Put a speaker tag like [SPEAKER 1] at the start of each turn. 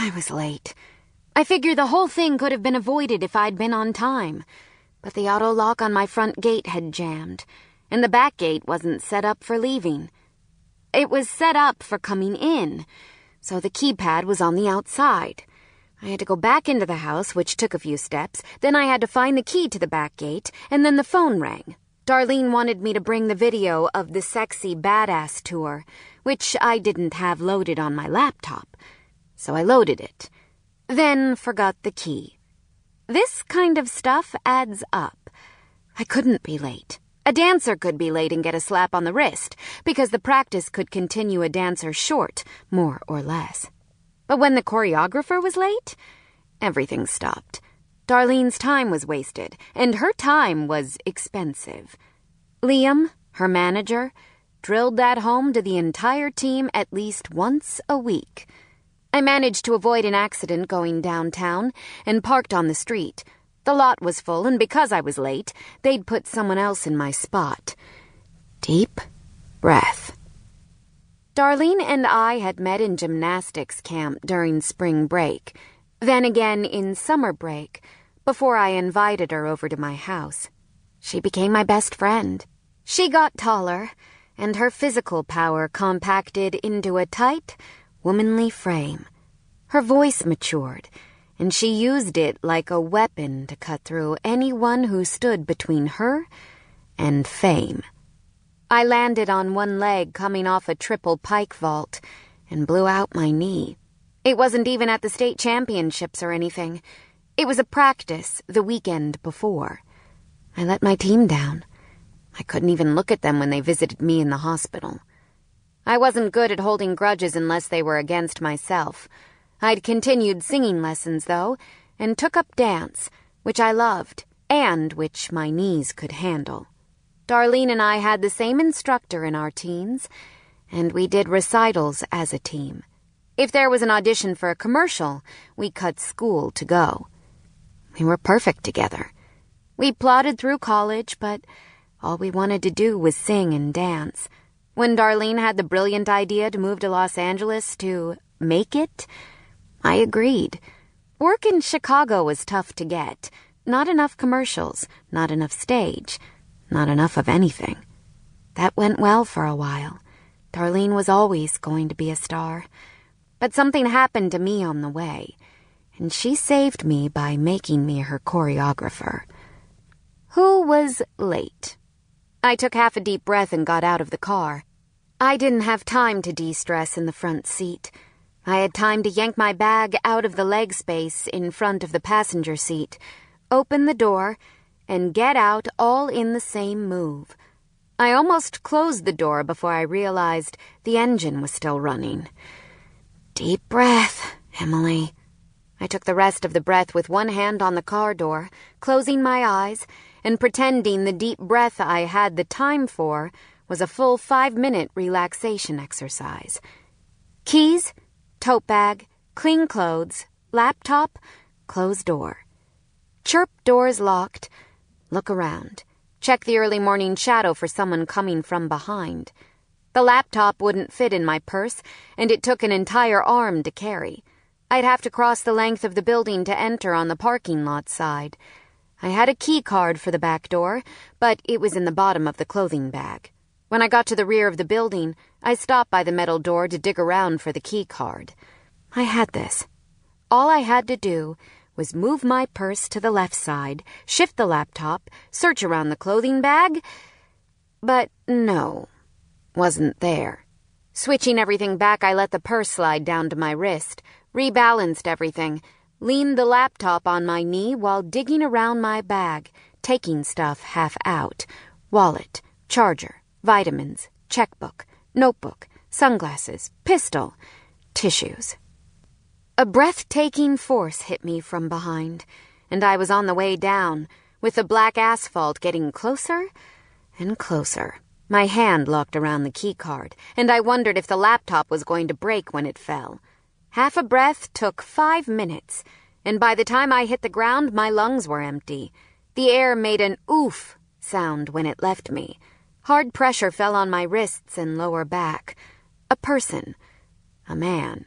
[SPEAKER 1] I was late. I figure the whole thing could have been avoided if I'd been on time. But the auto lock on my front gate had jammed, and the back gate wasn't set up for leaving. It was set up for coming in, so the keypad was on the outside. I had to go back into the house, which took a few steps. Then I had to find the key to the back gate, and then the phone rang. Darlene wanted me to bring the video of the sexy badass tour, which I didn't have loaded on my laptop. So I loaded it. Then forgot the key. This kind of stuff adds up. I couldn't be late. A dancer could be late and get a slap on the wrist, because the practice could continue a dancer short, more or less. But when the choreographer was late, everything stopped. Darlene's time was wasted, and her time was expensive. Liam, her manager, drilled that home to the entire team at least once a week. I managed to avoid an accident going downtown and parked on the street. The lot was full, and because I was late, they'd put someone else in my spot. Deep breath. Darlene and I had met in gymnastics camp during spring break, then again in summer break, before I invited her over to my house. She became my best friend. She got taller, and her physical power compacted into a tight, womanly frame. Her voice matured, and she used it like a weapon to cut through anyone who stood between her and fame. I landed on one leg coming off a triple pike vault and blew out my knee. It wasn't even at the state championships or anything. It was a practice the weekend before. I let my team down. I couldn't even look at them when they visited me in the hospital. I wasn't good at holding grudges unless they were against myself. I'd continued singing lessons, though, and took up dance, which I loved, and which my knees could handle. Darlene and I had the same instructor in our teens, and we did recitals as a team. If there was an audition for a commercial, we cut school to go. We were perfect together. We plodded through college, but all we wanted to do was sing and dance. When Darlene had the brilliant idea to move to Los Angeles to make it, I agreed. Work in Chicago was tough to get. Not enough commercials, not enough stage. Not enough of anything. That went well for a while. Darlene was always going to be a star. But something happened to me on the way, and she saved me by making me her choreographer. Who was late? I took half a deep breath and got out of the car. I didn't have time to de stress in the front seat. I had time to yank my bag out of the leg space in front of the passenger seat, open the door, and get out all in the same move. I almost closed the door before I realized the engine was still running. Deep breath, Emily. I took the rest of the breath with one hand on the car door, closing my eyes and pretending the deep breath I had the time for was a full five minute relaxation exercise. Keys, tote bag, clean clothes, laptop, closed door. Chirp doors locked Look around. Check the early morning shadow for someone coming from behind. The laptop wouldn't fit in my purse, and it took an entire arm to carry. I'd have to cross the length of the building to enter on the parking lot side. I had a key card for the back door, but it was in the bottom of the clothing bag. When I got to the rear of the building, I stopped by the metal door to dig around for the key card. I had this. All I had to do was move my purse to the left side, shift the laptop, search around the clothing bag. But no, wasn't there. Switching everything back, I let the purse slide down to my wrist, rebalanced everything, leaned the laptop on my knee while digging around my bag, taking stuff half out wallet, charger, vitamins, checkbook, notebook, sunglasses, pistol, tissues. A breathtaking force hit me from behind, and I was on the way down, with the black asphalt getting closer and closer. My hand locked around the keycard, and I wondered if the laptop was going to break when it fell. Half a breath took five minutes, and by the time I hit the ground, my lungs were empty. The air made an oof sound when it left me. Hard pressure fell on my wrists and lower back. A person. A man.